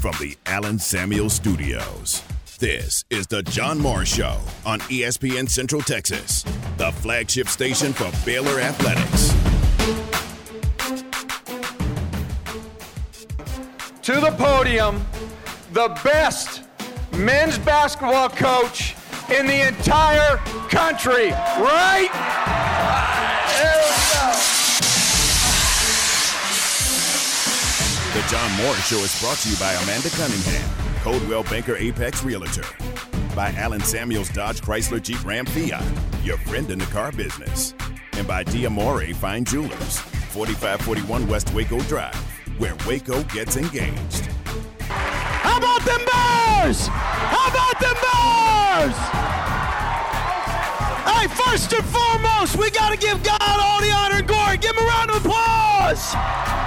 from the Allen Samuel Studios. This is the John Morris Show on ESPN Central Texas, the flagship station for Baylor Athletics. To the podium, the best men's basketball coach in the entire country, right? The John Morris Show is brought to you by Amanda Cunningham, Coldwell Banker Apex Realtor. By Allen Samuels Dodge Chrysler Jeep Ram Fiat, your friend in the car business. And by Diamore Fine Jewelers, 4541 West Waco Drive, where Waco gets engaged. How about them Bears? How about them Bears? Hey, first and foremost, we got to give God all the honor and glory. Give him a round of applause.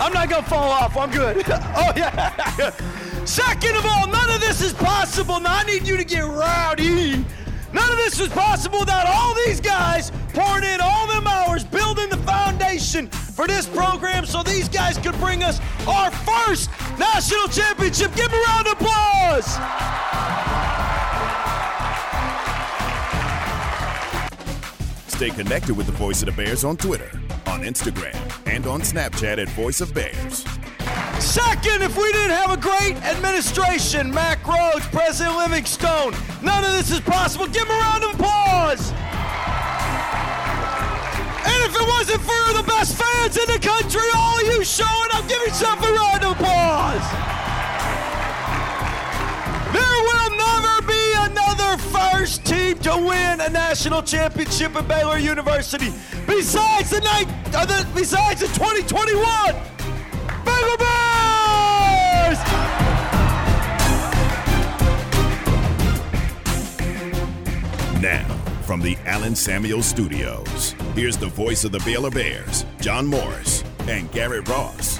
I'm not going to fall off. I'm good. oh, yeah. Second of all, none of this is possible. Now, I need you to get rowdy. None of this was possible without all these guys pouring in all them hours building the foundation for this program so these guys could bring us our first national championship. Give them a round of applause. Stay connected with the Voice of the Bears on Twitter, on Instagram, and on Snapchat at Voice of Bears. Second, if we didn't have a great administration, Mack Rhoades, President Livingstone, none of this is possible. Give them a round of applause. And if it wasn't for the best fans in the country, all you showing up, give yourself a round of applause. First team to win a national championship at Baylor University besides the night, uh, the, besides the 2021 Baylor Bears. Now, from the Allen Samuel Studios, here's the voice of the Baylor Bears, John Morris and Garrett Ross.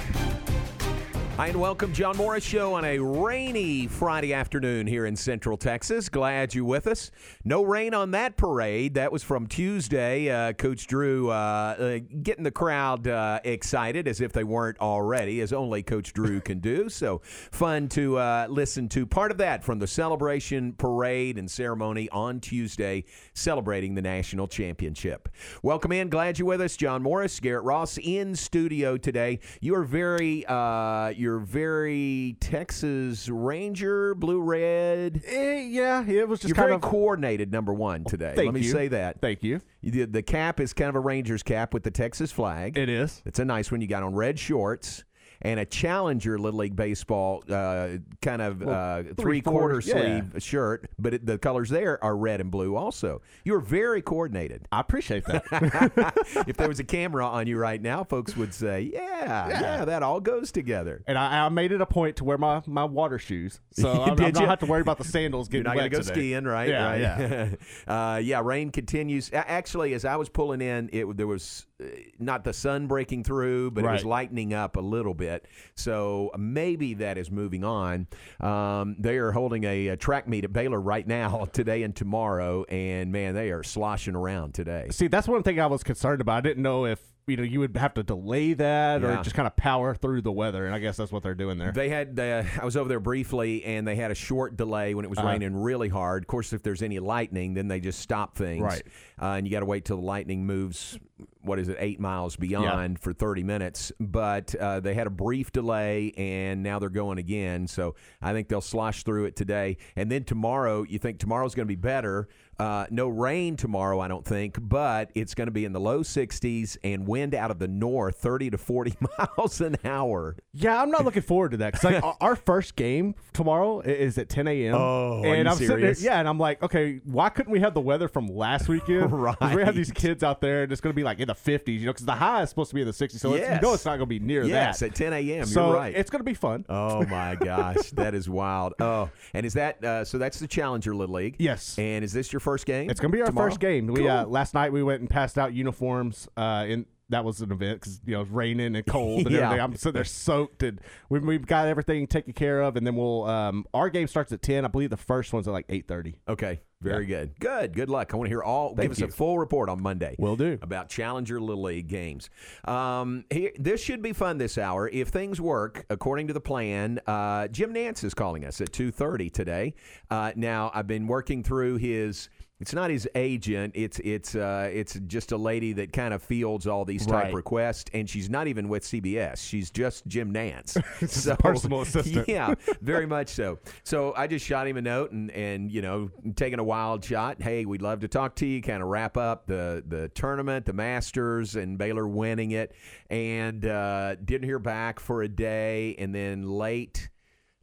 Hi, and welcome, John Morris Show on a rainy Friday afternoon here in Central Texas. Glad you're with us. No rain on that parade. That was from Tuesday. Uh, Coach Drew uh, uh, getting the crowd uh, excited as if they weren't already, as only Coach Drew can do. So fun to uh, listen to part of that from the celebration parade and ceremony on Tuesday, celebrating the national championship. Welcome in. Glad you're with us, John Morris, Garrett Ross in studio today. You are very. Uh, you're very Texas Ranger, blue red. Eh, yeah, it was just You're kind very of coordinated, number one today. Thank Let me you. say that. Thank you. You did- The cap is kind of a Rangers cap with the Texas flag. It is. It's a nice one. You got on red shorts and a Challenger Little League Baseball uh, kind of uh, three quarter three-quarters, yeah. sleeve shirt, but it, the colors there are red and blue also. You are very coordinated. I appreciate that. if there was a camera on you right now, folks would say, yeah, yeah, that all goes together. and I, I made it a point to wear my, my water shoes, so I'm, I don't have to worry about the sandals You're getting not going to go today. skiing, right? Yeah, right. yeah. uh, yeah, rain continues. Actually, as I was pulling in, it there was uh, not the sun breaking through, but it was Right. lightening up a little bit. So maybe that is moving on. Um, they are holding a, a track meet at Baylor right now, today and tomorrow, and man, they are sloshing around today. See, that's one thing I was concerned about. I didn't know if you know you would have to delay that Yeah. or just kind of power through the weather, and I guess that's what they're doing there. They had uh, I was over there briefly, and they had a short delay when it was Uh-huh. raining really hard. Of course, if there's any lightning, then they just stop things, Right. Uh, and you got to wait till the lightning moves. What is it, eight miles beyond for 30 minutes? But uh, they had a brief delay, and now they're going again. So I think they'll slosh through it today, and then tomorrow. You think tomorrow's going to be better? Uh, no rain tomorrow, I don't think, but it's going to be in the low 60s and wind out of the north, 30 to 40 miles an hour. yeah, I'm not looking forward to that because like our- first game tomorrow is at 10 a.m. Oh, and I'm sitting there, serious? yeah, and I'm like, okay, why couldn't we have the weather from last weekend? 'Cause We have these kids out there, and it's going to be like in the 50s, you know, because the high is supposed to be in the 60s, so it's, you know it's not going to be near Yes, that. at 10 a.m. so You're right. it's going to be fun. Oh my gosh, that is wild. Oh, and is that uh, so? That's the Challenger Little League. Yes. And is this your first game? It's gonna be our tomorrow? first game. We uh, last night we went and passed out uniforms. Uh, in that was an event because you know it's raining and cold and Yeah. everything. I'm sitting there soaked, and we, we've got everything taken care of. And then we'll um, our game starts at ten. I believe the first one's at like eight thirty. Okay. Very good. Good. Good luck. I want to hear all. Thank give us a full report on Monday. Will do. about Challenger Little League games. Um, here, this should be fun this hour if things work according to the plan. Uh, Jim Nantz is calling us at two thirty today. Uh, now I've been working through his. It's not his agent. It's it's uh, it's just a lady that kind of fields all these type Right. requests, and she's not even with CBS. She's just Jim Nantz. so personal assistant. Yeah, very much so. So I just shot him a note and and you know taking a wild shot. Hey, we'd love to talk to you. Kind of wrap up the the tournament, the Masters, and Baylor winning it, and uh, didn't hear back for a day, and then late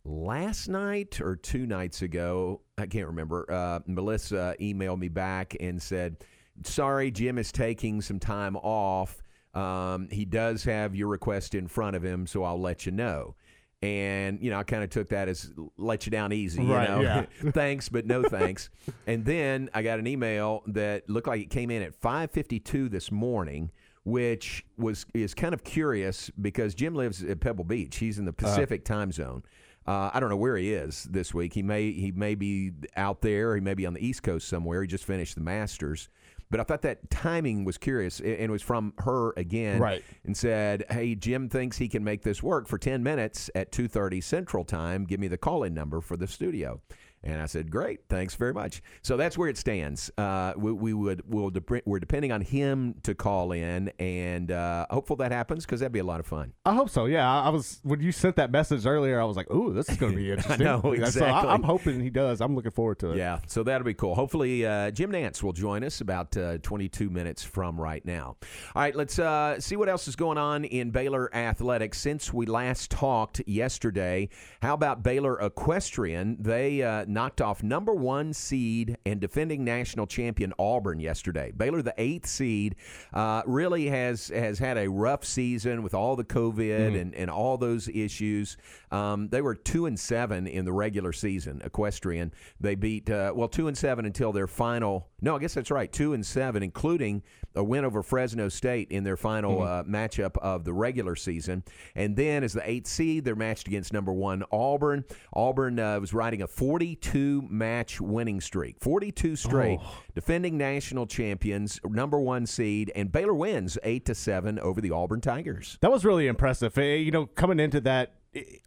last night or two nights ago, I can't remember. Uh, Melissa emailed me back and said, "Sorry, Jim is taking some time off. Um, he does have your request in front of him, so I'll let you know." And you know, I kind of took that as let you down easy. You Right, know, yeah. thanks, but no thanks. and then I got an email that looked like it came in at 5:52 this morning, which was is kind of curious because Jim lives at Pebble Beach. He's in the Pacific time zone. Uh, I don't know where he is this week. He may he may be out there. He may be on the East Coast somewhere. He just finished the Masters. But I thought that timing was curious, and it was from her again, Right. And said, "Hey, Jim thinks he can make this work for ten minutes at two thirty Central Time. Give me the call-in number for the studio." And I said, "Great, thanks very much." So that's where it stands. Uh, we, we would we'll dep- we're depending on him to call in, and uh, hopeful that happens because that'd be a lot of fun. I hope so. Yeah, I I was when you sent that message earlier. I was like, "Ooh, this is going to be interesting." I know, So exactly. I, am hoping he does. I'm looking forward to it. Yeah, so that'll be cool. Hopefully, uh, Jim Nantz will join us about uh, 22 minutes from right now. All right, let's uh, see what else is going on in Baylor athletics since we last talked yesterday. How about Baylor Equestrian? They uh, knocked off number one seed and defending national champion Auburn yesterday. Baylor, the eighth seed, uh, really has has had a rough season with all the COVID and, and all those issues. Um, they were two and seven in the regular season. Equestrian, they beat uh, well two and seven until their final. No, I guess that's right, two and seven, including a win over Fresno State in their final uh, matchup of the regular season. And then, as the eighth seed, they're matched against number one Auburn. Auburn uh, was riding a 42 match winning streak, 42 straight, defending national champions, number one seed, and Baylor wins eight to seven over the Auburn Tigers. That was really impressive. You know, coming into that,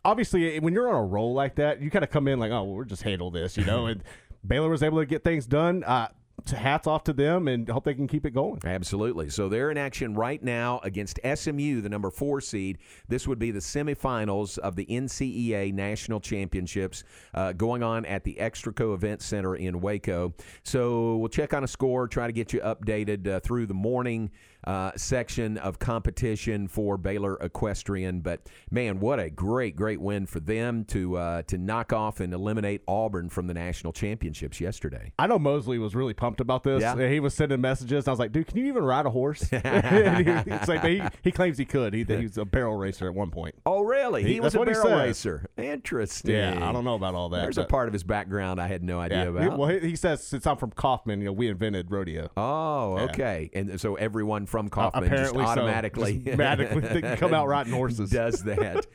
obviously, eh, when you're on a roll like that, you kind of come in like, oh, well, we'll just handle this, you know. and Baylor was able to get things done. Uh, hats off to them, and hope they can keep it going. Absolutely. So they're in action right now against SMU, the number four seed. This would be the semifinals of the NCEA National Championships uh, going on at the Extraco Event Center in Waco. So we'll check on a score, try to get you updated uh, through the morning. Uh, section of competition for Baylor Equestrian, but man, what a great, great win for them to uh, to knock off and eliminate Auburn from the national championships yesterday. I know Mosley was really pumped about this. Yeah. He was sending messages. I was like, dude, can you even ride a horse? He, it's like, he, he claims he could. He, he was a barrel racer at one point. Oh, really? He, He- was a barrel racer. Interesting. Yeah, I don't know about all that. There's a part of his background I had no idea Yeah. About. well, he, he says since I'm from Kaufman, you know, we invented rodeo. oh, Yeah. okay. And so everyone from Kaufman just apparently so. automatically, Just magically they can come out riding horses. does that.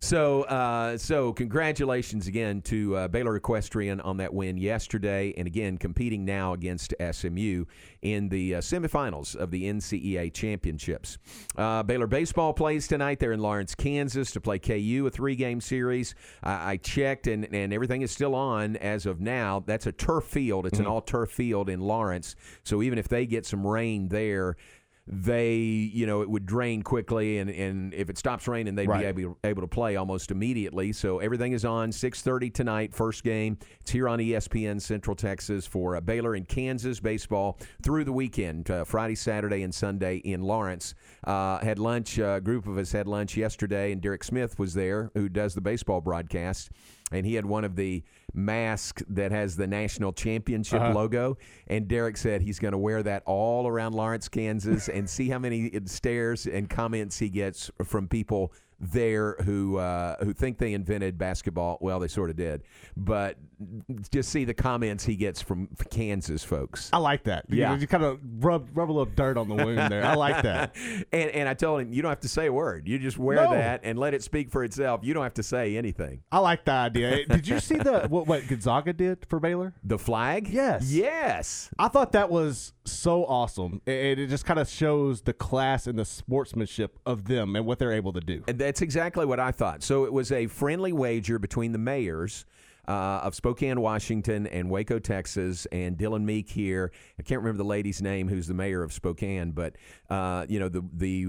So, uh, so congratulations again to uh, Baylor Equestrian on that win yesterday, and again competing now against SMU in the uh, semifinals of the NCEA championships. Uh, Baylor baseball plays tonight. They're in Lawrence, Kansas, to play KU, a three-game series. I I checked, and and everything is still on as of now. That's a turf field. It's an all-turf field in Lawrence. So even if they get some rain there they you know it would drain quickly and, and if it stops raining they'd Right. be able, able to play almost immediately. So everything is on 6.30 tonight first game. It's here on espn central texas for uh, baylor and kansas baseball through the weekend uh, friday saturday and sunday in lawrence. Uh, had lunch a group of us had lunch yesterday and derek smith was there who does the baseball broadcast and he had one of the masks that has the national championship uh-huh. logo. And Derek said he's going to wear that all around Lawrence, Kansas, and see how many stares and comments he gets from people there who uh, who think they invented basketball. Well, they sort of did, but just see the comments he gets from Kansas folks. I like that. You Yeah. you kind of rub rub a little dirt on the wound there. I like that. and and I told him you don't have to say a word. You just wear No. that and let it speak for itself. You don't have to say anything. I like the idea. Did you see the what, what Gonzaga did for Baylor? The flag? Yes. Yes. I thought that was so awesome. And it just kind of shows the class and the sportsmanship of them and what they're able to do. And that's exactly what I thought. So it was a friendly wager between the mayors uh, of Spokane, Washington, and Waco, Texas, and Dillon Meek here. I can't remember the lady's name who's the mayor of Spokane, but uh, you know the the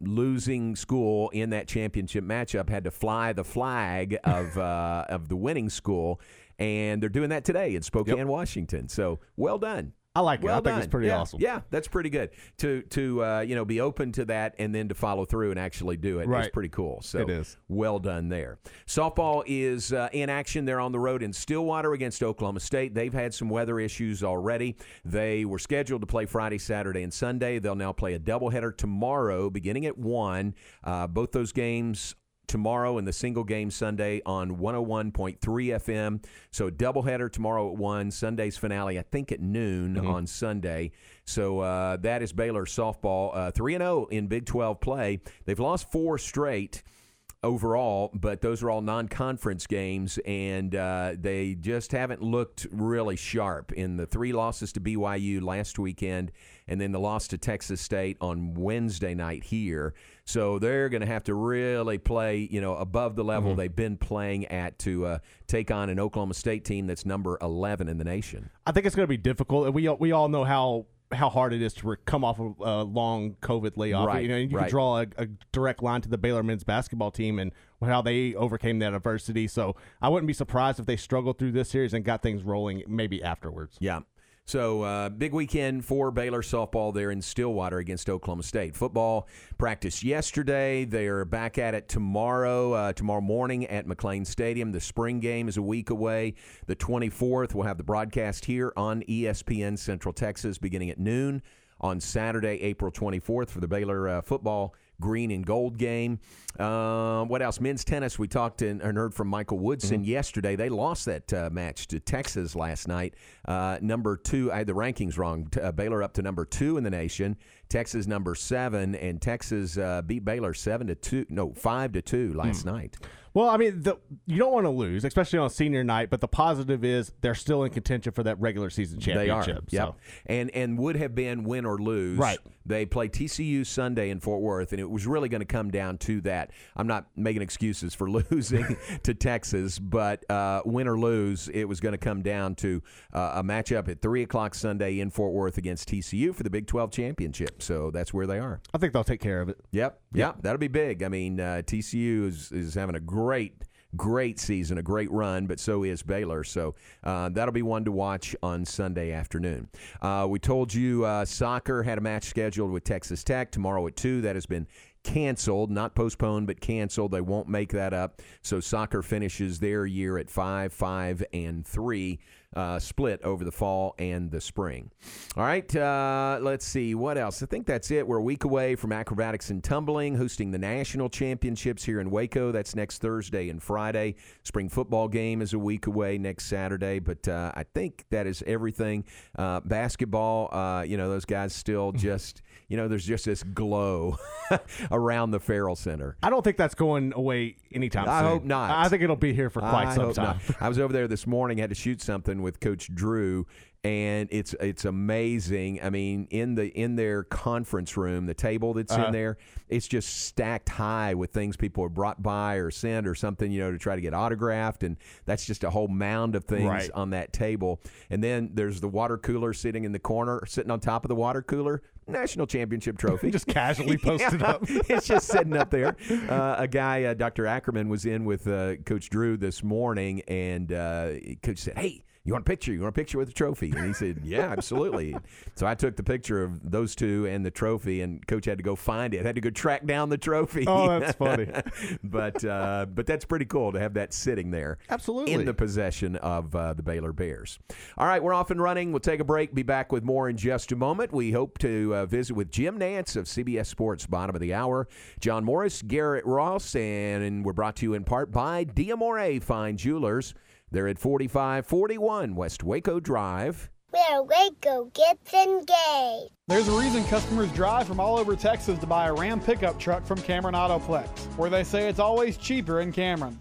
losing school in that championship matchup had to fly the flag of uh, of the winning school, and they're doing that today in Spokane, Washington. So well done. I like it. Well I think it's done. pretty yeah, awesome. Yeah, that's pretty good. To to uh, you know be open to that and then to follow through and actually do it is Right. pretty cool. So It is. well done there. Softball is uh, in action. They're on the road in Stillwater against Oklahoma State. They've had some weather issues already. They were scheduled to play Friday, Saturday, and Sunday. They'll now play a doubleheader tomorrow, beginning at one. Uh, both those games tomorrow and the single game Sunday on 101.3 FM. So doubleheader tomorrow at 1, Sunday's finale, I think at noon on Sunday. So uh, that is Baylor softball uh, 3 and 0 in Big 12 play. They've lost four straight overall, but those are all non-conference games, and uh, they just haven't looked really sharp. In the three losses to BYU last weekend, and then the loss to Texas State on Wednesday night here, so they're going to have to really play, you know, above the level they've been playing at to uh, take on an Oklahoma State team that's number 11 in the nation. I think it's going to be difficult, we all- we all know how how hard it is to re- come off of a long COVID layoff. Right, You know, you right. can draw a, a direct line to the Baylor men's basketball team and how they overcame that adversity. So I wouldn't be surprised if they struggled through this series and got things rolling maybe afterwards. Yeah. So, uh, big weekend for Baylor softball there in Stillwater against Oklahoma State. Football practice yesterday. They're back at it tomorrow, uh, tomorrow morning at McLane Stadium. The spring game is a week away. The 24th, we'll have the broadcast here on ESPN Central Texas beginning at noon on Saturday, April 24th for the Baylor uh, football green and gold game. Uh, what else? Men's tennis. We talked and, and heard from Michael Woodson yesterday. They lost that uh, match to Texas last night. Uh, number two, I had the rankings wrong. Uh, Baylor up to number two in the nation. Texas number seven, and Texas uh, beat Baylor seven to two. No, five to two last night. Well, I mean, the, you don't want to lose, especially on senior night. But the positive is they're still in contention for that regular season championship. They are. yeah, So. And and would have been win or lose. Right. They play TCU Sunday in Fort Worth, and it was really going to come down to that. I'm not making excuses for losing to Texas, but uh, win or lose, it was going to come down to uh, a matchup at three o'clock Sunday in Fort Worth against TCU for the Big 12 championship. So that's where they are. I think they'll take care of it. Yep, yep, that'll be big. I mean, uh, TCU is is having a great, great great season, a great run, but so is Baylor. So uh, that'll be one to watch on Sunday afternoon. Uh, we told you uh, soccer had a match scheduled with Texas Tech tomorrow at two. That has been canceled, not postponed, but canceled. They won't make that up. So soccer finishes their year at five, five, and three, uh, split over the fall and the spring. All right, uh, let's see what else. I think that's it. We're a week away from acrobatics and tumbling, hosting the national championships here in Waco. That's next Thursday and Friday. Spring football game is a week away next Saturday, but uh, I think that is everything. Uh, basketball, uh, you know, those guys still just, you know, there's just this glow around the Ferrell Center. I don't think that's going away anytime I soon. hope not. I think it'll be here for quite I some time. not. I was over there this morning, had to shoot something with Coach Drew, and it's it's amazing. I mean, in the in their conference room, the table that's Uh-huh. in there, it's just stacked high with things people have brought by or sent or something, you know, to try to get autographed, and that's just a whole mound of things Right. on that table. And then there's the water cooler sitting in the corner, sitting on top of the water cooler, national championship trophy. Just casually posted Yeah, up. it's just sitting up there. Uh, a guy, uh, Dr. Ackerman, was in with uh, Coach Drew this morning, and uh, Coach said, "Hey." You want a picture? You want a picture with the trophy? And he said, Yeah, absolutely. so I took the picture of those two and the trophy, and coach had to go find it. Had to go track down the trophy. Oh, that's funny. but uh, but that's pretty cool to have that sitting there, Absolutely. in the possession of uh, the Baylor Bears. All right, we're off and running. We'll take a break. Be back with more in just a moment. We hope to uh, visit with Jim Nantz of CBS Sports, bottom of the hour. John Morris, Garrett Ross, and, we're brought to you in part by Diamore Fine Jewelers. They're at 4541 West Waco Drive. Where Waco gets engaged. There's a reason customers drive from all over Texas to buy a Ram pickup truck from Cameron Autoplex, where they say it's always cheaper in Cameron.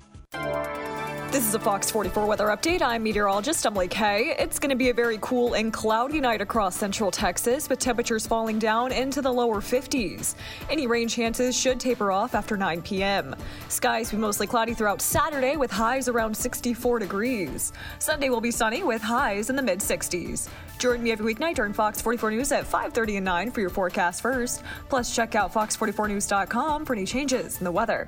This is a Fox 44 weather update. I'm meteorologist Emily Kay. It's going to be a very cool and cloudy night across central Texas, with temperatures falling down into the lower 50s. Any rain chances should taper off after 9 p.m. Skies will be mostly cloudy throughout Saturday, with highs around 64 degrees. Sunday will be sunny with highs in the mid 60s. Join me every weeknight during Fox 44 News at 5:30 and 9 for your forecast first. Plus, check out fox44news.com for any changes in the weather.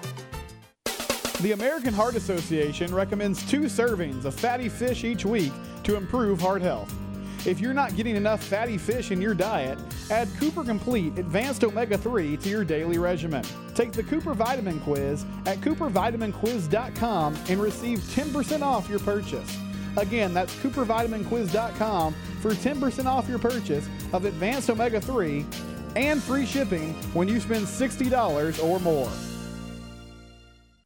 The American Heart Association recommends two servings of fatty fish each week to improve heart health. If you're not getting enough fatty fish in your diet, add Cooper Complete Advanced Omega 3 to your daily regimen. Take the Cooper Vitamin Quiz at coopervitaminquiz.com and receive 10% off your purchase. Again, that's coopervitaminquiz.com for 10% off your purchase of Advanced Omega 3 and free shipping when you spend $60 or more.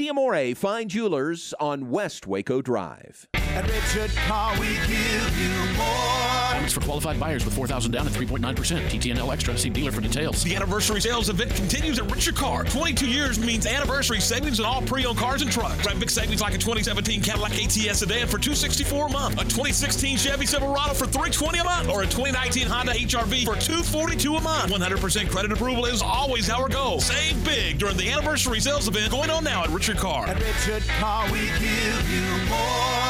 Diamore Fine Jewelers on West Waco Drive. At Richard Car, we give you more. Bonus for qualified buyers with 4000 down and 3.9%. TTNL Extra. See dealer for details. The anniversary sales event continues at Richard Car. 22 years means anniversary savings on all pre-owned cars and trucks. Grab big savings like a 2017 Cadillac ATS sedan for 264 a month, a 2016 Chevy Silverado for 320 a month, or a 2019 Honda HRV for 242 a month. 100% credit approval is always our goal. Save big during the anniversary sales event going on now at Richard Car. At Richard Car, we give you more.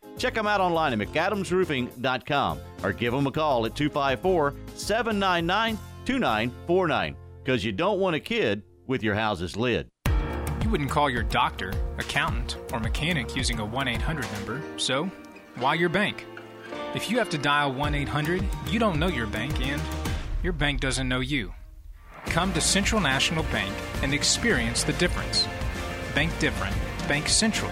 Check them out online at McAdamsRoofing.com or give them a call at 254 799 2949 because you don't want a kid with your house's lid. You wouldn't call your doctor, accountant, or mechanic using a 1 800 number, so why your bank? If you have to dial 1 800, you don't know your bank and your bank doesn't know you. Come to Central National Bank and experience the difference. Bank different. Bank Central.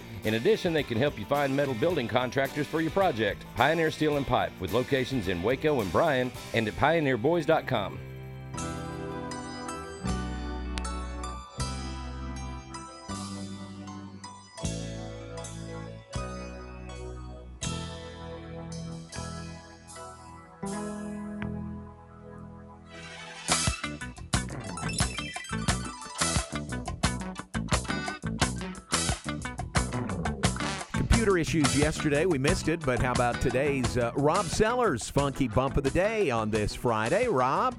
In addition, they can help you find metal building contractors for your project. Pioneer Steel and Pipe, with locations in Waco and Bryan, and at pioneerboys.com. issues yesterday. We missed it, but how about today's uh, Rob Sellers funky bump of the day on this Friday? Rob,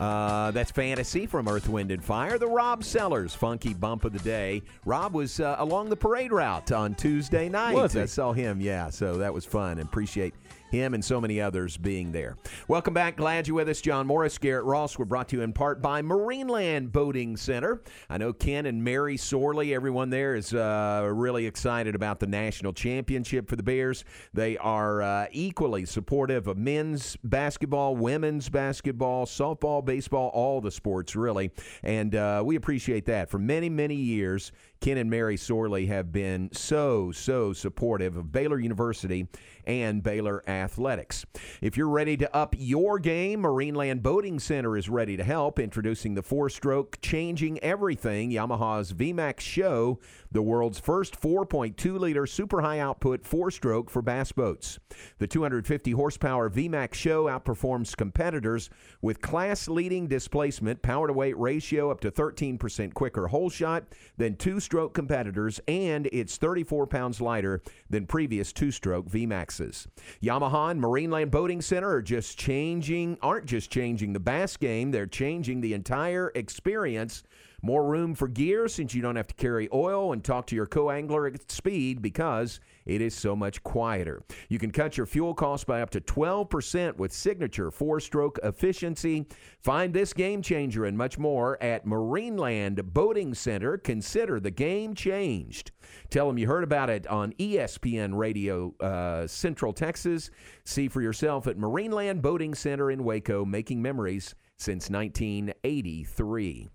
uh, that's fantasy from Earth, Wind, and Fire. The Rob Sellers funky bump of the day. Rob was uh, along the parade route on Tuesday night. I saw him, yeah. So that was fun. And appreciate him and so many others being there. Welcome back. Glad you're with us. John Morris, Garrett Ross. We're brought to you in part by Marineland Boating Center. I know Ken and Mary Sorley, everyone there is uh, really excited about the national championship for the Bears. They are uh, equally supportive of men's basketball, women's basketball, softball, baseball, all the sports, really. And uh, we appreciate that. For many, many years, Ken and Mary Sorley have been so, so supportive of Baylor University and Baylor Athletics. If you're ready to up your game, Marineland Boating Center is ready to help, introducing the four stroke changing everything Yamaha's VMAX SHO, the world's first 4.2 liter super high output four stroke for bass boats. The 250 horsepower VMAX SHO outperforms competitors with class leading displacement, power to weight ratio up to 13% quicker hole shot than two stroke competitors, and it's 34 pounds lighter than previous two stroke VMAXs. Yamaha and Marineland Boating Center are just changing, aren't just changing the bass game, they're changing the entire experience. More room for gear since you don't have to carry oil and talk to your co angler at speed because it is so much quieter. You can cut your fuel costs by up to 12% with signature four stroke efficiency. Find this game changer and much more at Marineland Boating Center. Consider the game changed. Tell them you heard about it on ESPN Radio uh, Central Texas. See for yourself at Marineland Boating Center in Waco, making memories since 1983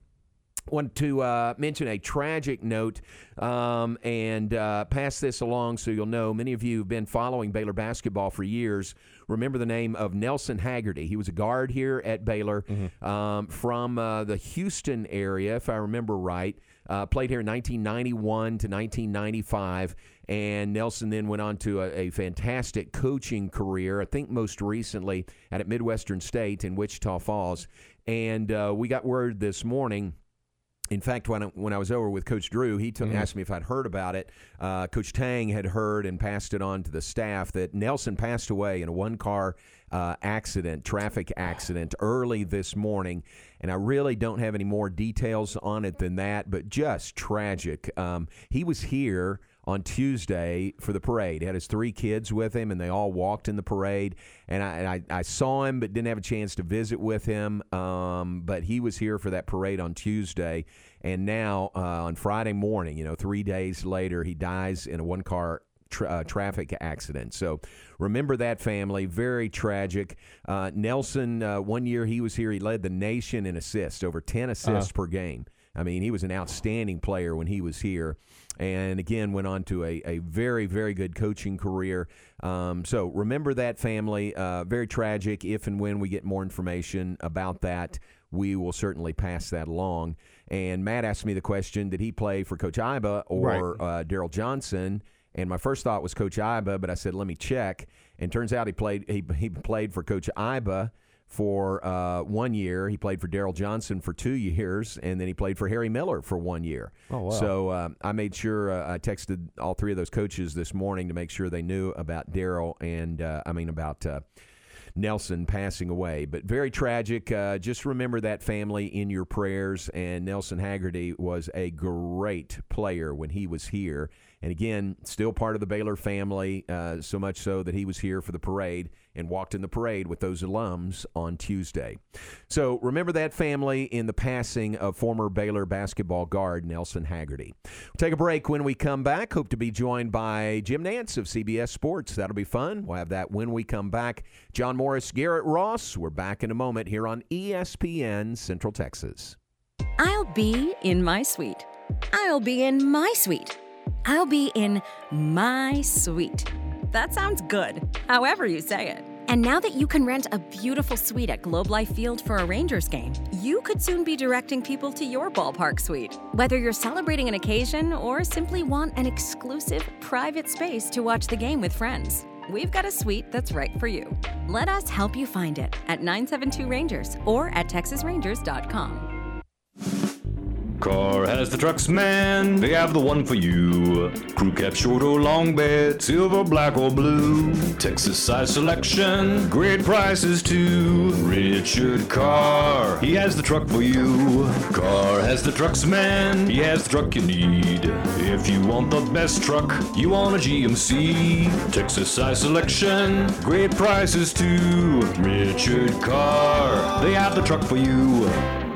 want to uh, mention a tragic note um, and uh, pass this along so you'll know. Many of you have been following Baylor basketball for years. Remember the name of Nelson Haggerty. He was a guard here at Baylor um, from uh, the Houston area, if I remember right. Uh, played here in 1991 to 1995. And Nelson then went on to a, a fantastic coaching career, I think most recently at Midwestern State in Wichita Falls. And uh, we got word this morning in fact, when I, when I was over with Coach Drew, he took, asked me if I'd heard about it. Uh, Coach Tang had heard and passed it on to the staff that Nelson passed away in a one car uh, accident, traffic accident, early this morning. And I really don't have any more details on it than that, but just tragic. Um, he was here on Tuesday for the parade. He had his three kids with him, and they all walked in the parade. And I, and I, I saw him, but didn't have a chance to visit with him. Um, but he was here for that parade on Tuesday. And now uh, on Friday morning, you know, three days later, he dies in a one car tra- uh, traffic accident. So remember that family. Very tragic. Uh, Nelson, uh, one year he was here, he led the nation in assists, over 10 assists per game. I mean, he was an outstanding player when he was here. And again, went on to a, a very, very good coaching career. Um, so remember that family. Uh, very tragic. If and when we get more information about that, we will certainly pass that along. And Matt asked me the question Did he play for Coach Iba or uh, Daryl Johnson? And my first thought was Coach Iba, but I said, let me check. And turns out he played he, he played for Coach Iba for uh, one year. He played for Daryl Johnson for two years, and then he played for Harry Miller for one year. Oh, wow. So uh, I made sure uh, I texted all three of those coaches this morning to make sure they knew about Daryl and uh, I mean about. Uh, Nelson passing away, but very tragic. Uh, just remember that family in your prayers. And Nelson Haggerty was a great player when he was here. And again, still part of the Baylor family, uh, so much so that he was here for the parade and walked in the parade with those alums on Tuesday. So remember that family in the passing of former Baylor basketball guard Nelson Haggerty. We'll take a break when we come back. Hope to be joined by Jim Nantz of CBS Sports. That'll be fun. We'll have that when we come back. John Morris, Garrett Ross. We're back in a moment here on ESPN Central Texas. I'll be in my suite. I'll be in my suite. I'll be in my suite. That sounds good, however you say it. And now that you can rent a beautiful suite at Globe Life Field for a Rangers game, you could soon be directing people to your ballpark suite. Whether you're celebrating an occasion or simply want an exclusive, private space to watch the game with friends, we've got a suite that's right for you. Let us help you find it at 972 Rangers or at texasrangers.com. Car has the trucks, man. They have the one for you. Crew cab, short or long bed, silver, black or blue. Texas size selection, great prices too. Richard Carr, he has the truck for you. Carr has the trucks, man. He has the truck you need. If you want the best truck, you want a GMC. Texas size selection, great prices too. Richard Carr, they have the truck for you.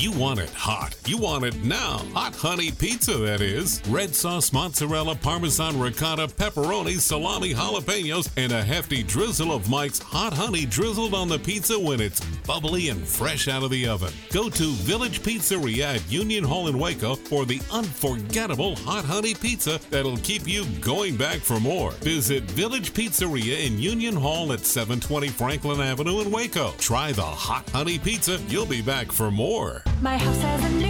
You want it hot. You want it now. Hot honey pizza, that is. Red sauce, mozzarella, parmesan, ricotta, pepperoni, salami, jalapenos, and a hefty drizzle of Mike's hot honey drizzled on the pizza when it's bubbly and fresh out of the oven. Go to Village Pizzeria at Union Hall in Waco for the unforgettable hot honey pizza that'll keep you going back for more. Visit Village Pizzeria in Union Hall at 720 Franklin Avenue in Waco. Try the hot honey pizza. You'll be back for more. My house has a new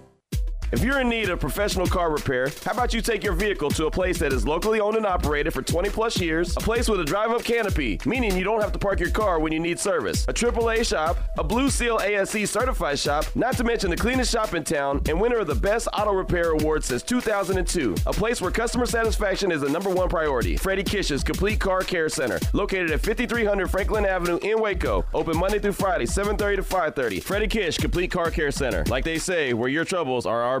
If you're in need of professional car repair, how about you take your vehicle to a place that is locally owned and operated for 20 plus years, a place with a drive up canopy, meaning you don't have to park your car when you need service, a AAA shop, a Blue Seal ASE certified shop, not to mention the cleanest shop in town and winner of the Best Auto Repair Award since 2002, a place where customer satisfaction is the number one priority. Freddie Kish's Complete Car Care Center, located at 5300 Franklin Avenue in Waco, open Monday through Friday, 7:30 to 5:30. Freddie Kish Complete Car Care Center, like they say, where your troubles are our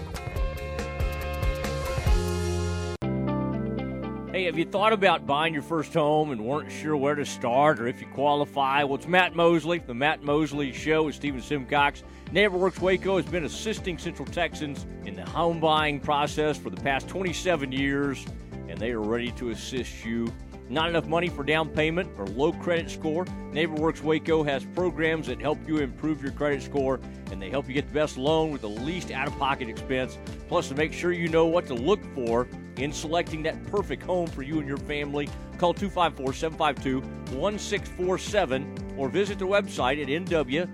Have you thought about buying your first home and weren't sure where to start or if you qualify? Well, it's Matt Mosley, the Matt Mosley Show with Stephen Simcox. NeighborWorks Waco has been assisting Central Texans in the home buying process for the past 27 years, and they are ready to assist you. Not enough money for down payment or low credit score? NeighborWorks Waco has programs that help you improve your credit score, and they help you get the best loan with the least out of pocket expense. Plus, to make sure you know what to look for in selecting that perfect home for you and your family, call 254 752 1647 or visit the website at nw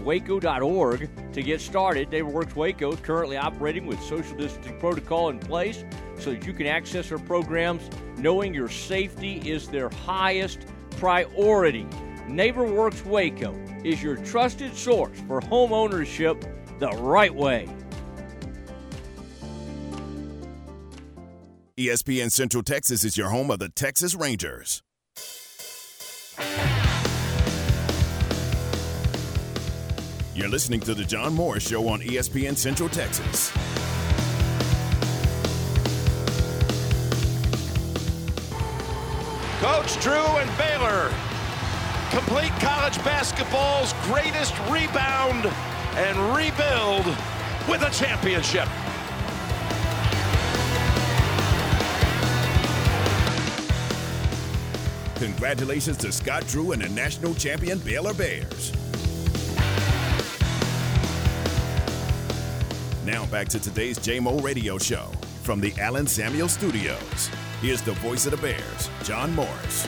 waco.org to get started. NeighborWorks Waco is currently operating with social distancing protocol in place so that you can access our programs knowing your safety is their highest priority. NeighborWorks Waco is your trusted source for home ownership the right way. ESPN Central Texas is your home of the Texas Rangers. You're listening to the John Moore Show on ESPN Central Texas. Coach Drew and Baylor complete college basketball's greatest rebound and rebuild with a championship. Congratulations to Scott Drew and the national champion Baylor Bears. Now back to today's JMO radio show from the Allen Samuel Studios. Here's the voice of the Bears, John Morris.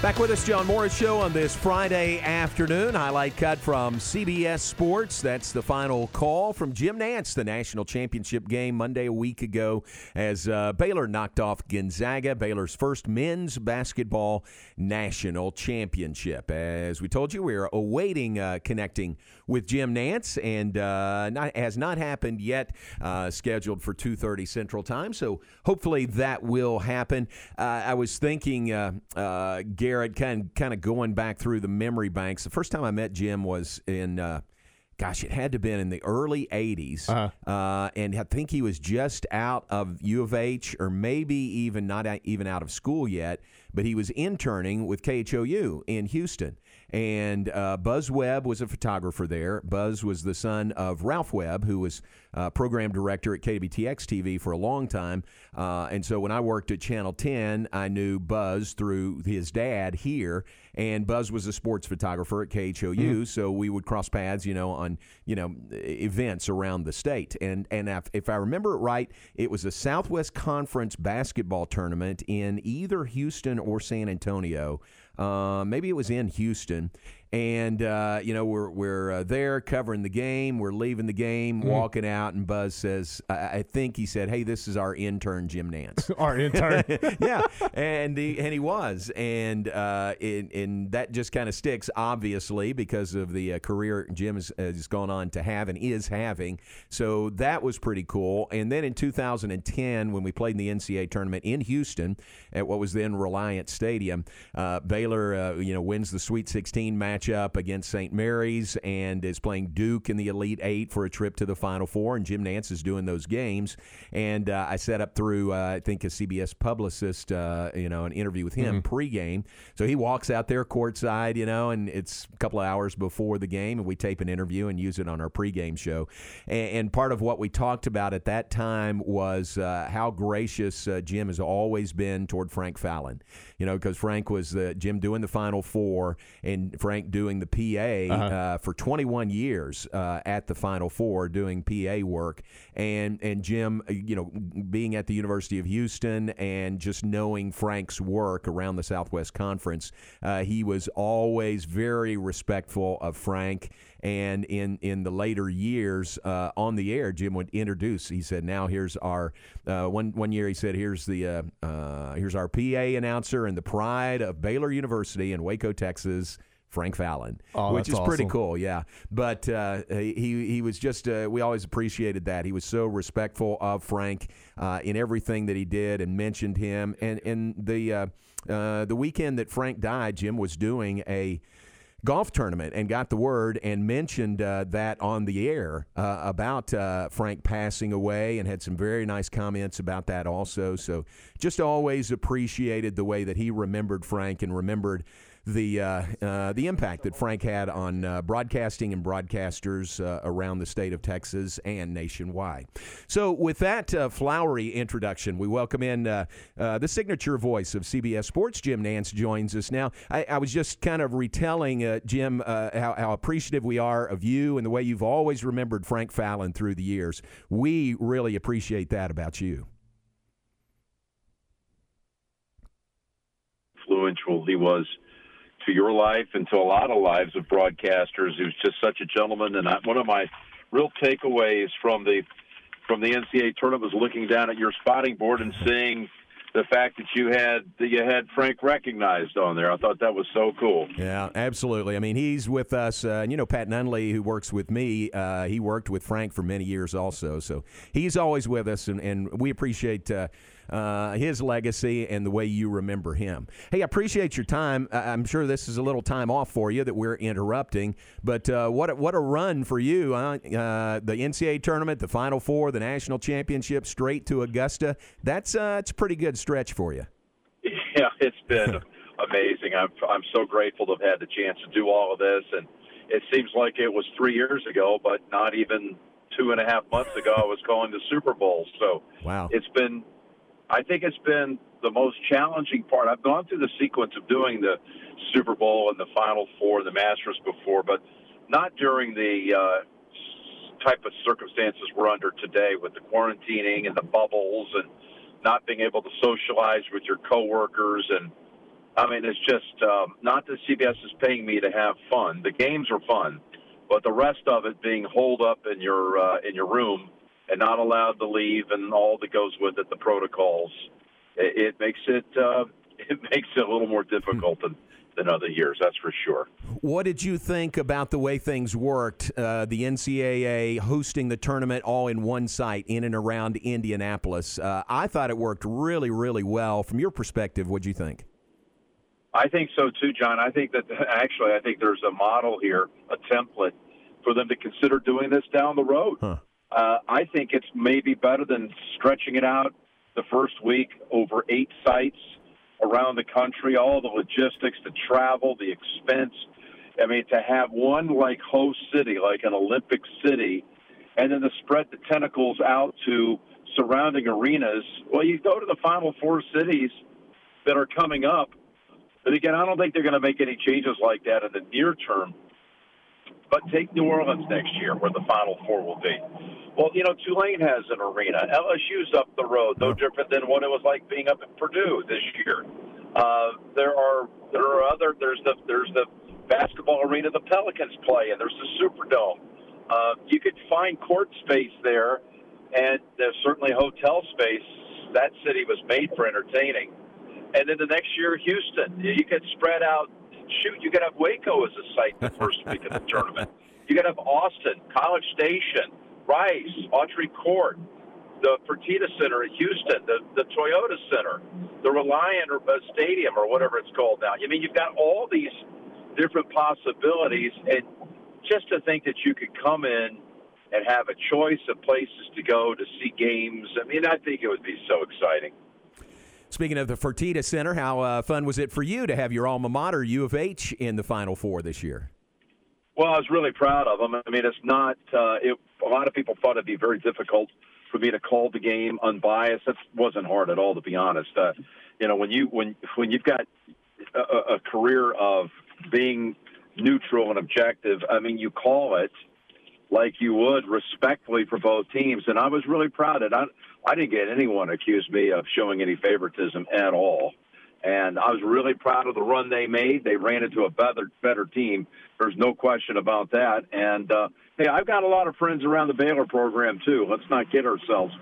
Back with us, John Morris Show on this Friday afternoon. Highlight cut from CBS Sports. That's the final call from Jim Nantz, the national championship game Monday a week ago, as uh, Baylor knocked off Gonzaga, Baylor's first men's basketball national championship. As we told you, we are awaiting uh, connecting with Jim Nantz, and uh, not, has not happened yet. Uh, scheduled for 2:30 Central Time, so hopefully that will happen. Uh, I was thinking, uh, uh, Garrett, kind kind of going back through the memory banks. The first time I met Jim was in. Uh, Gosh, it had to have been in the early 80s. uh and I think he was just out of U of H or maybe even not out, even out of school yet, but he was interning with KHOU in Houston. And uh, Buzz Webb was a photographer there. Buzz was the son of Ralph Webb, who was uh, program director at KBTX TV for a long time. Uh, and so when I worked at Channel 10, I knew Buzz through his dad here. And Buzz was a sports photographer at KHOU, so we would cross paths, you know, on you know events around the state. And and if, if I remember it right, it was a Southwest Conference basketball tournament in either Houston or San Antonio. Uh, maybe it was in Houston, and uh, you know we're we're uh, there covering the game. We're leaving the game, Mm. walking out, and Buzz says, I, "I think he said, hey, this is our intern Jim Nantz." Our intern. yeah, and he and he was, and uh, and, and that just kind of sticks, obviously, because of the uh, career Jim has, has gone on to have and is having. So that was pretty cool. And then in 2010, when we played in the NCAA tournament in Houston at what was then Reliant Stadium, uh, Baylor, uh, you know, wins the Sweet 16 matchup against St. Mary's and is playing Duke in the Elite Eight for a trip to the Final Four. And Jim Nantz is doing those games. And uh, I set up through, uh, I think, a CBS publicist, uh, you know, an interview with him pregame. So he walks out there courtside, you know, and it's a couple of hours before the game, and we tape an interview and use it on our pregame show. And, and part of what we talked about at that time was uh, how gracious uh, Jim has always been toward Frank Fallon. You know, because Frank was the Jim doing the Final Four and Frank doing the PA Uh-huh. uh, for 21 years uh, at the Final Four doing PA work, and and Jim, uh, you know, being at the University of Houston and just knowing Frank's work around the Southwest Conference, uh, he was always very respectful of Frank. And in, in the later years uh, on the air, Jim would introduce. He said, "Now here's our uh, one one year." He said, "Here's the uh, uh, here's our PA announcer and the pride of Baylor University in Waco, Texas." Frank Fallon, Oh, which is that's pretty cool. Yeah, but uh, he he was just uh, we always appreciated that he was so respectful of Frank uh, in everything that he did and mentioned him. And and the uh, uh, the weekend that Frank died, Jim was doing a golf tournament and got the word and mentioned uh, that on the air uh, about uh, Frank passing away and had some very nice comments about that also. So just always appreciated the way that he remembered Frank and remembered the uh, uh, the impact that Frank had on uh, broadcasting and broadcasters uh, around the state of Texas and nationwide. So, with that flowery introduction, we welcome in the signature voice of CBS Sports. Jim Nantz joins us now. I, I was just kind of retelling, Jim, how, how appreciative we are of you and the way you've always remembered Frank Fallon through the years. We really appreciate that about you. influential he was to your life and to a lot of lives of broadcasters. Was just such a gentleman, and I, one of my real takeaways from the from the NCAA tournament was looking down at your spotting board and seeing the fact that you had that you had Frank recognized on there. I thought that was so cool. Yeah, absolutely. I mean, he's with us, uh, and you know, Pat Nunley, who works with me, uh, he worked with Frank for many years also. So he's always with us, and, and we appreciate uh, uh, his legacy and the way you remember him. Hey, I appreciate your time. I- I'm sure this is a little time off for you that we're interrupting, but uh, what a, what a run for you! Huh? Uh, the NCAA tournament, the Final Four, the national championship, straight to Augusta. That's uh, it's a pretty good stretch for you. Yeah, it's been amazing. I'm I'm so grateful to have had the chance to do all of this, and it seems like it was three years ago, but not even two and a half months ago. I was calling the Super Bowl. So Wow. it's been, I think it's been the most challenging part. I've gone through the sequence of doing the Super Bowl and the Final Four, the Masters before, but not during the uh, type of circumstances we're under today with the quarantining and the bubbles and not being able to socialize with your coworkers and I mean, it's just um, not that CBS is paying me to have fun. The games are fun, but the rest of it being holed up in your uh, in your room and not allowed to leave and all that goes with it, the protocols, it, it makes it uh, it makes it a little more difficult than than other years. That's for sure. What did you think about the way things worked? Uh, the NCAA hosting the tournament all in one site in and around Indianapolis. Uh, I thought it worked really, really well. From your perspective, what do you think? I think so too, John. I think that actually, I think there's a model here, a template for them to consider doing this down the road. Uh, I think it's maybe better than stretching it out the first week over eight sites around the country, all the logistics, the travel, the expense. I mean, to have one like host city, like an Olympic city, and then to spread the tentacles out to surrounding arenas. Well, you go to the final four cities that are coming up. But again, I don't think they're going to make any changes like that in the near term. But take New Orleans next year, where the Final Four will be. Well, you know, Tulane has an arena. LSU's up the road, no different than what it was like being up at Purdue this year. Uh, there are there are other there's the there's the basketball arena the Pelicans play in. There's the Superdome. Uh, you could find court space there, and there's certainly hotel space. That city was made for entertaining. And then the next year, Houston. You could spread out. Shoot, you could have Waco as a site the first week of the tournament. You could have Austin, College Station, Rice, Autry Court, the Fertitta Center at Houston, the, the Toyota Center, the Reliant or, uh, Stadium, or whatever it's called now. I mean, you've got all these different possibilities, and just to think that you could come in and have a choice of places to go to see games, I mean, I think it would be so exciting. Speaking of the Fertitta Center, how uh, fun was it for you to have your alma mater, U of H, in the Final Four this year? Well, I was really proud of them. I mean, it's not. Uh, it, a lot of people thought it'd be very difficult for me to call the game unbiased. That wasn't hard at all, to be honest. Uh, you know, when you when when you've got a, a career of being neutral and objective, I mean, you call it like you would respectfully for both teams, and I was really proud of it. I, I didn't get anyone accuse me of showing any favoritism at all. And I was really proud of the run they made. They ran into a better better team. There's no question about that. And uh, hey, I've got a lot of friends around the Baylor program too. Let's not kid ourselves.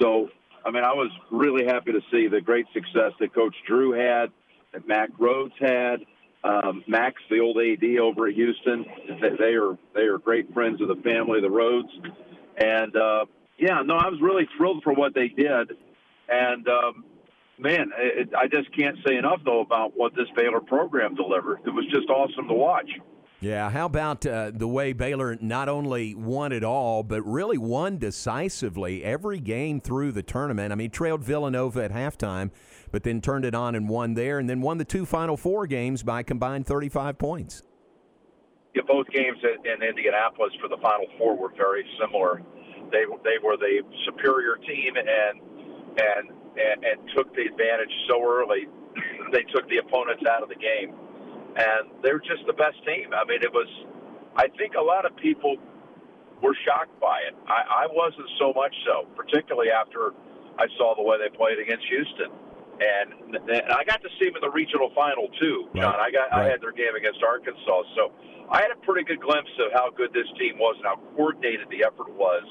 So, I mean, I was really happy to see the great success that Coach Drew had, that Mack Rhoades had. Um, Max, the old AD over at Houston, they, are they are great friends of the family, of the Rhodes, and uh, yeah, no, I was really thrilled for what they did, and um, man, it, I just can't say enough though about what this Baylor program delivered. It was just awesome to watch. Yeah, how about uh, the way Baylor not only won it all, but really won decisively every game through the tournament? I mean, trailed Villanova at halftime, but then turned it on and won there, and then won the two Final Four games by combined 35 points. Yeah, both games in, in Indianapolis for the Final Four were very similar. They they were the superior team and and and, and took the advantage so early. they took the opponents out of the game, and they were just the best team. I mean, it was. I think a lot of people were shocked by it. I, I wasn't so much so, particularly after I saw the way they played against Houston. And, and I got to see them in the regional final too, John. I got I had their game against Arkansas, so I had a pretty good glimpse of how good this team was and how coordinated the effort was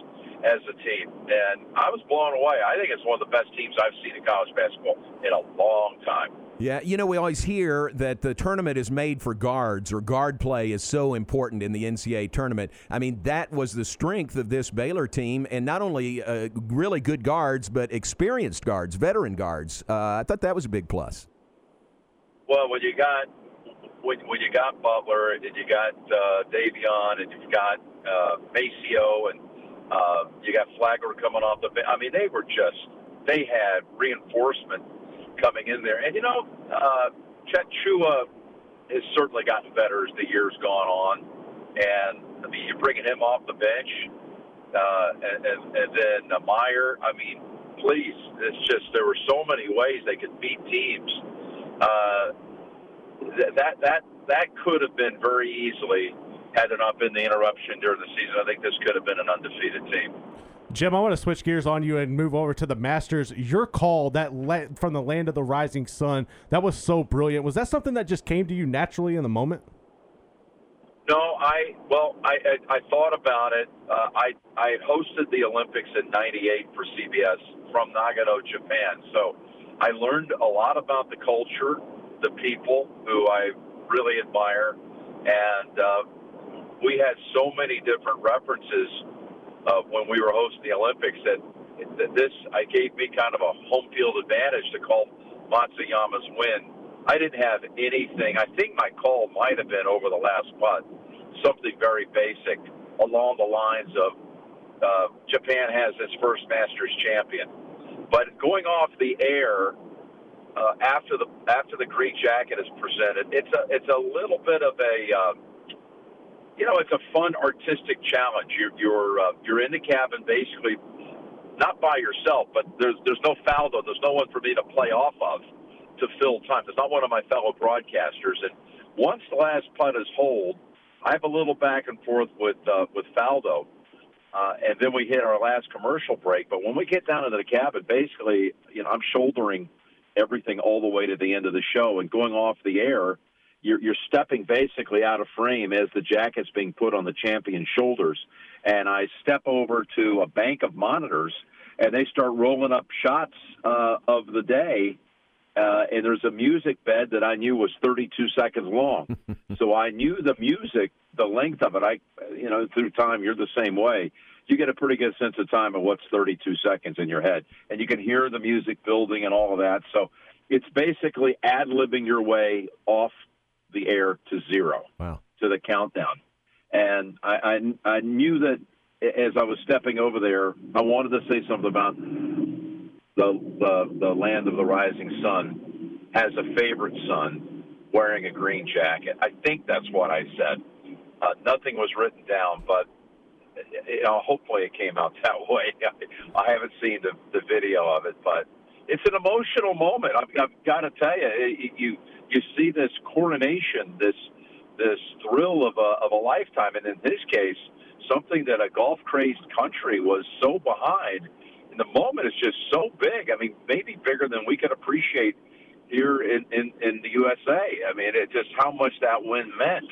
as a team. And I was blown away. I think it's one of the best teams I've seen in college basketball in a long time. Yeah, you know, we always hear that the tournament is made for guards or guard play is so important in the NCAA tournament. I mean, that was the strength of this Baylor team, and not only uh, really good guards, but experienced guards, veteran guards. Uh, I thought that was a big plus. Well, when you got when, when you got Butler and you got uh, Davion and you've got uh, Macio and uh, you got Flagler coming off the bench. I mean, they were just they had reinforcement coming in there, and you know, uh, Chet Chua has certainly gotten better as the years gone on, and I mean, you're bringing him off the bench, uh, and, and, and then uh, Mayer. I mean, please, it's just there were so many ways they could beat teams. Uh, th- that that that could have been very easily had it not been the interruption during the season. I think this could have been an undefeated team. Jim, I want to switch gears on you and move over to the Masters. Your call that la- from the land of the rising sun that was so brilliant. Was that something that just came to you naturally in the moment? No, I well, I I, I thought about it. Uh, I I hosted the Olympics in '98 for CBS from Nagano, Japan. So I learned a lot about the culture, the people who I really admire, and uh, we had so many different references uh, when we were hosting the Olympics that, that this I gave me kind of a home field advantage to call Matsuyama's win. I didn't have anything. I think my call might have been over the last putt, something very basic along the lines of uh, Japan has its first Masters champion. But going off the air uh, after the after the green jacket is presented, it's a it's a little bit of a uh, you know it's a fun artistic challenge. You're you're uh, you're in the cabin basically not by yourself, but there's there's no though. There's no one for me to play off of to fill time. There's not one of my fellow broadcasters. And once the last putt is holed, I have a little back and forth with uh, with Faldo, uh, and then we hit our last commercial break. But when we get down into the cabin, basically, you know, I'm shouldering everything all the way to the end of the show, and going off the air, you're you're stepping basically out of frame as the jacket's being put on the champion's shoulders, and I step over to a bank of monitors, and they start rolling up shots uh, of the day uh, and there's a music bed that I knew was 32 seconds long. so I knew the music, the length of it. I, you know, through time, you're the same way. You get a pretty good sense of time of what's 32 seconds in your head, and you can hear the music building and all of that. So it's basically ad libbing your way off the air to zero, wow. to the countdown. And I, I, I knew that as I was stepping over there, I wanted to say something about the, the the land of the rising sun has a favorite son wearing a green jacket. I think that's what I said. Uh, nothing was written down, but you know, hopefully it came out that way. I haven't seen the, the video of it, but it's an emotional moment. I've, I've got to tell you, you you see this coronation, this this thrill of a of a lifetime, and in this case, something that a golf crazed country was so behind in the moment is just so big. I mean, maybe bigger than we could appreciate here in, in, in the USA. I mean, it just how much that win meant.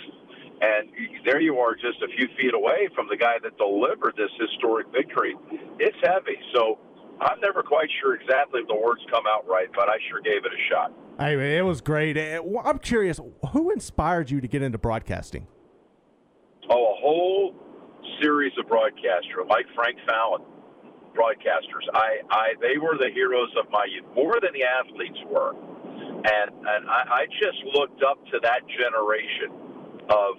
And there you are, just a few feet away from the guy that delivered this historic victory. It's heavy. So I'm never quite sure exactly if the words come out right, but I sure gave it a shot. Hey, it was great. Eh, I'm curious, who inspired you to get into broadcasting? Oh, a whole series of broadcasters like Frank Fallon, broadcasters. I, I, they were the heroes of my youth, more than the athletes were, and and I, I just looked up to that generation of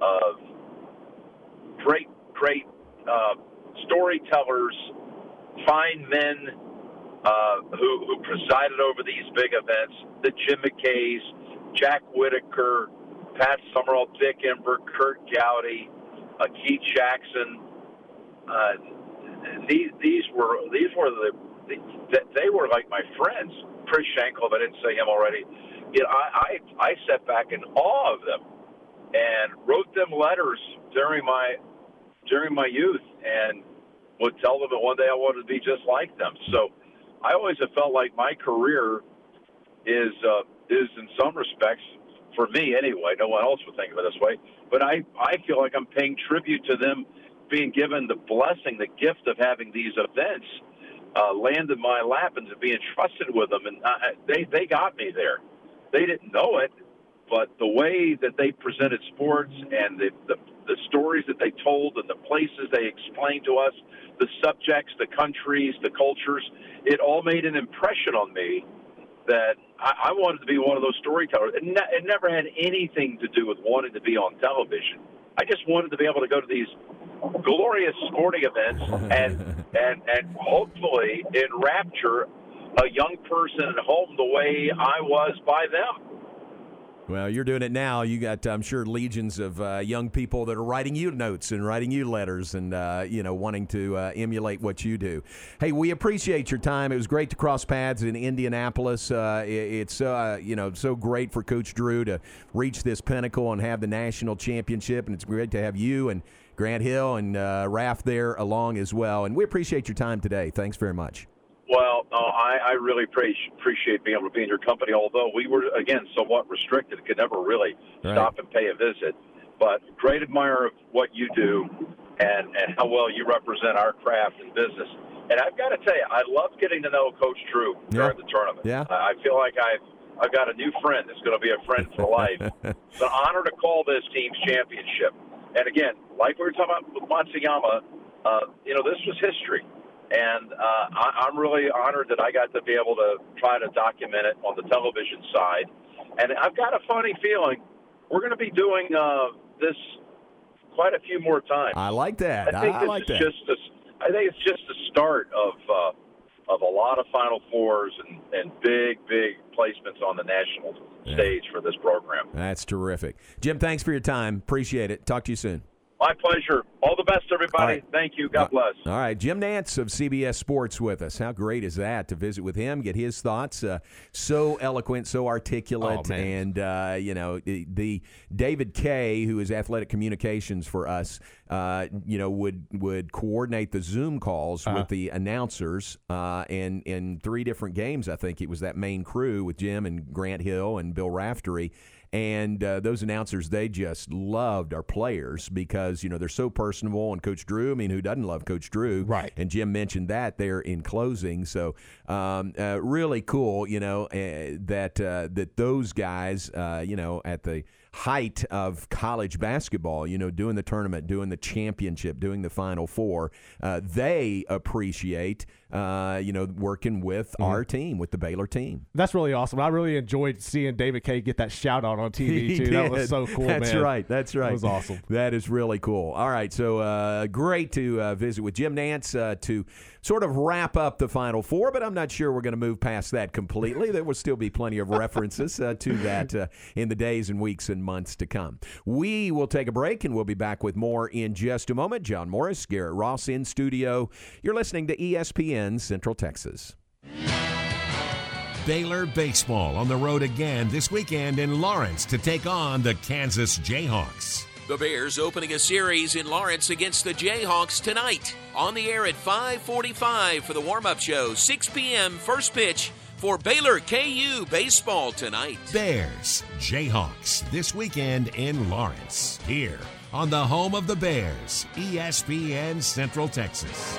of great great uh, storytellers, fine men uh, who who presided over these big events. The Jim McKays, Jack Whitaker, Pat Summerall, Dick Enberg, Curt Gowdy, uh, Keith Jackson. Uh, these these were these were the, the they were like my friends. Chris Schenkel, if I didn't say him already. You know, I, I I sat back in awe of them and wrote them letters during my during my youth and would tell them that one day I wanted to be just like them. So I always have felt like my career is uh, is in some respects for me anyway. No one else would think of it this way, but I I feel like I'm paying tribute to them being given the blessing, the gift of having these events uh, land in my lap and to be entrusted with them, and I, they they got me there. They didn't know it, but the way that they presented sports and the, the the stories that they told and the places they explained to us, the subjects, the countries, the cultures, it all made an impression on me that I, I wanted to be one of those storytellers. It, ne- it never had anything to do with wanting to be on television. I just wanted to be able to go to these glorious sporting events and and and hopefully enrapture a young person at home the way I was by them. Well, you're doing it now. You got, I'm sure, legions of uh, young people that are writing you notes and writing you letters, and uh, you know, wanting to uh, emulate what you do. Hey, we appreciate your time. It was great to cross paths in Indianapolis. Uh, it- it's uh, you know so great for Coach Drew to reach this pinnacle and have the national championship, and it's great to have you and Grant Hill and uh, Raf there along as well. And we appreciate your time today. Thanks very much. Well, no, I, I really appreciate appreciate being able to be in your company. Although we were again somewhat restricted, could never really Right. stop and pay a visit. But great admirer of what you do, and and how well you represent our craft and business. And I've got to tell you, I love getting to know Coach Drew during the tournament. Yeah. I I feel like I've I've got a new friend that's going to be a friend for life. it's an honor to call this team's championship. And again, like we were talking about with Matsuyama, uh, you know, this was history. And uh, I, I'm really honored that I got to be able to try to document it on the television side. And I've got a funny feeling we're going to be doing uh, this quite a few more times. I like that. I think I this like is that. just a, I think it's just the start of uh, of a lot of Final Fours and, and big, big placements on the national stage for this program. That's terrific. Jim, thanks for your time. Appreciate it. Talk to you soon. My pleasure. All the best, everybody. All right. Thank you. God bless. All right, Jim Nantz of CBS Sports with us. How great is that to visit with him, get his thoughts? Uh, so eloquent, so articulate, Oh, and uh, you know the, the David Kay, who is athletic communications for us, uh, you know would would coordinate the Zoom calls Uh-huh. with the announcers, uh, and in three different games, I think it was that main crew with Jim and Grant Hill and Bill Raftery. And uh, those announcers, they just loved our players because you know they're so personable. And Coach Drew, I mean, who doesn't love Coach Drew? Right. And Jim mentioned that there in closing. So um, uh, really cool, you know, uh, that uh, that those guys, uh, you know, at the height of college basketball, you know, doing the tournament, doing the championship, doing the Final Four, uh, they appreciate, uh, you know, working with mm-hmm. our team, with the Baylor team. That's really awesome. I really enjoyed seeing David K get that shout out on TV he too. Did. That was so cool. That's man. right. That's right. That was awesome. That is really cool. All right, so uh, great to uh, visit with Jim Nantz uh, to sort of wrap up the Final Four, but I'm not sure we're going to move past that completely. there will still be plenty of references uh, to that uh, in the days and weeks and months to come. We will take a break and we'll be back with more in just a moment. John Morris, Garrett Ross in studio. You're listening to ESPN. 10, Central Texas. Baylor baseball on the road again this weekend in Lawrence to take on the Kansas Jayhawks. The Bears opening a series in Lawrence against the Jayhawks tonight. On the air at 5:45 for the warm-up show, 6 p.m. first pitch for Baylor KU baseball tonight. Bears Jayhawks this weekend in Lawrence. Here on the home of the Bears, ESPN Central Texas.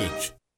cacete.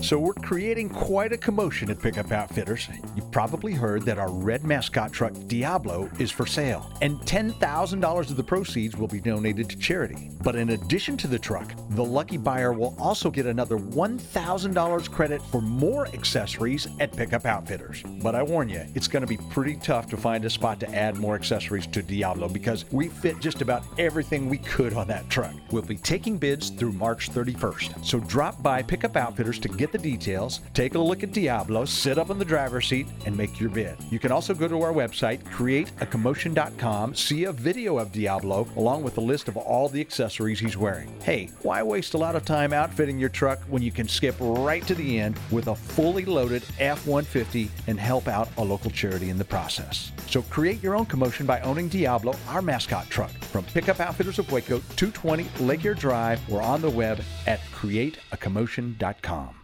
So we're creating quite a commotion at Pickup Outfitters. You've probably heard that our red mascot truck Diablo is for sale, and $10,000 of the proceeds will be donated to charity. But in addition to the truck, the lucky buyer will also get another $1,000 credit for more accessories at Pickup Outfitters. But I warn you, it's going to be pretty tough to find a spot to add more accessories to Diablo because we fit just about everything we could on that truck. We'll be taking bids through March 31st. So drop by Pickup Outfitters to Get the details, take a look at Diablo, sit up in the driver's seat, and make your bid. You can also go to our website, createacommotion.com, see a video of Diablo along with a list of all the accessories he's wearing. Hey, why waste a lot of time outfitting your truck when you can skip right to the end with a fully loaded F 150 and help out a local charity in the process? So create your own commotion by owning Diablo, our mascot truck. From Pickup Outfitters of Waco, 220 Lake Air Drive, or on the web at createacommotion.com.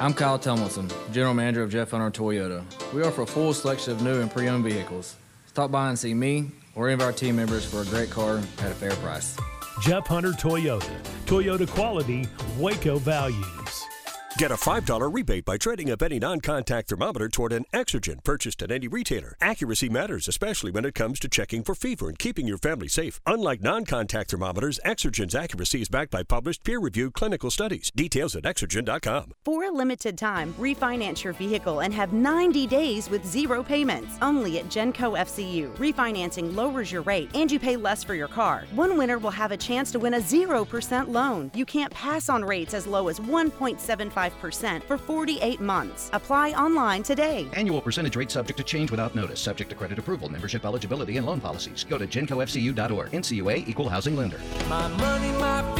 I'm Kyle Tomlinson, General Manager of Jeff Hunter Toyota. We offer a full selection of new and pre-owned vehicles. Stop by and see me or any of our team members for a great car at a fair price. Jeff Hunter Toyota. Toyota quality, Waco values. Get a $5 rebate by trading up any non contact thermometer toward an Exergen purchased at any retailer. Accuracy matters, especially when it comes to checking for fever and keeping your family safe. Unlike non contact thermometers, Exergen's accuracy is backed by published peer reviewed clinical studies. Details at Exergen.com. For a limited time, refinance your vehicle and have 90 days with zero payments. Only at Genco FCU. Refinancing lowers your rate and you pay less for your car. One winner will have a chance to win a 0% loan. You can't pass on rates as low as 1.75% for 48 months. Apply online today. Annual percentage rate subject to change without notice, subject to credit approval, membership eligibility, and loan policies. Go to gencofcu.org. NCUA Equal Housing Lender. My money, my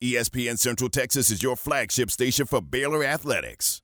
ESPN Central Texas is your flagship station for Baylor Athletics.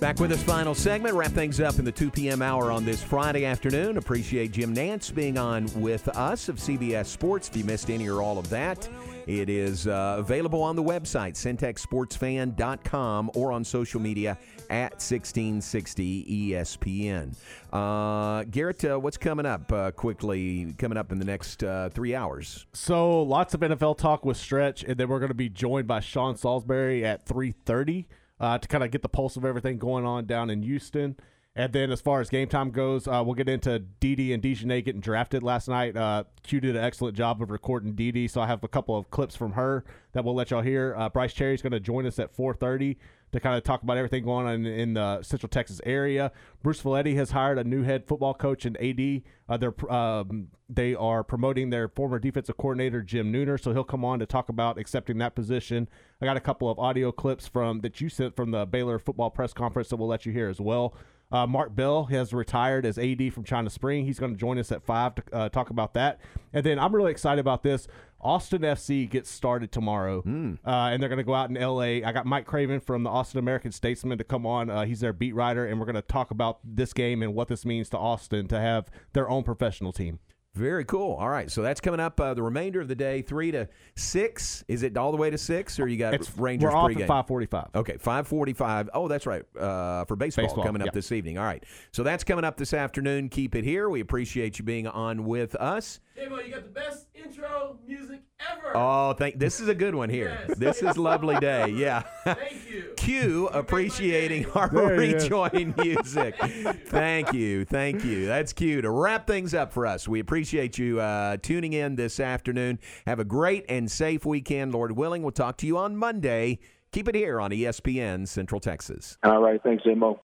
Back with this final segment. Wrap things up in the 2 p.m. hour on this Friday afternoon. Appreciate Jim Nantz being on with us of CBS Sports. If you missed any or all of that, it is uh, available on the website, centexsportsfan.com, or on social media at 1660 ESPN. Uh, Garrett, uh, what's coming up uh, quickly, coming up in the next uh, three hours? So lots of NFL talk with Stretch, and then we're going to be joined by Sean Salisbury at 3:30 uh, to kind of get the pulse of everything going on down in Houston. And then as far as game time goes, uh, we'll get into Didi and DiJonai getting drafted last night. Uh, Q did an excellent job of recording Didi, so I have a couple of clips from her that we'll let y'all hear. Uh, Brice Cherry's going to join us at 4:30 to kind of talk about everything going on in, in the Central Texas area. Bruceville-Eddy has hired a new head football coach and AD. Uh, they're um, they are promoting their former defensive coordinator Jim Nooner, so he'll come on to talk about accepting that position. I got a couple of audio clips from that you sent from the Baylor football press conference that we'll let you hear as well. Uh, Mark Bell has retired as AD from China Spring. He's going to join us at five to uh, talk about that. And then I'm really excited about this. Austin FC gets started tomorrow, uh, and they're going to go out in LA. I got Mike Craven from the Austin American Statesman to come on. Uh, he's their beat writer, and we're going to talk about this game and what this means to Austin to have their own professional team. Very cool. All right, so that's coming up uh, the remainder of the day, three to six. Is it all the way to six, or you got It's- Rangers we're off pregame? at 5:45. Okay, five forty-five. Oh, that's right. Uh, for baseball, Baseball, coming up yeah. this evening. All right, so that's coming up this afternoon. Keep it here. We appreciate you being on with us. J-Mo, you got the best intro music ever. Oh, thank. This is a good one here. Yes. This is lovely day. Yeah. Thank you. Q appreciating our There rejoin music. Thank you, thank you. That's Q to wrap things up for us. We appreciate you uh, tuning in this afternoon. Have a great and safe weekend, Lord willing. We'll talk to you on Monday. Keep it here on ESPN Central Texas. All right. Thanks, Mo.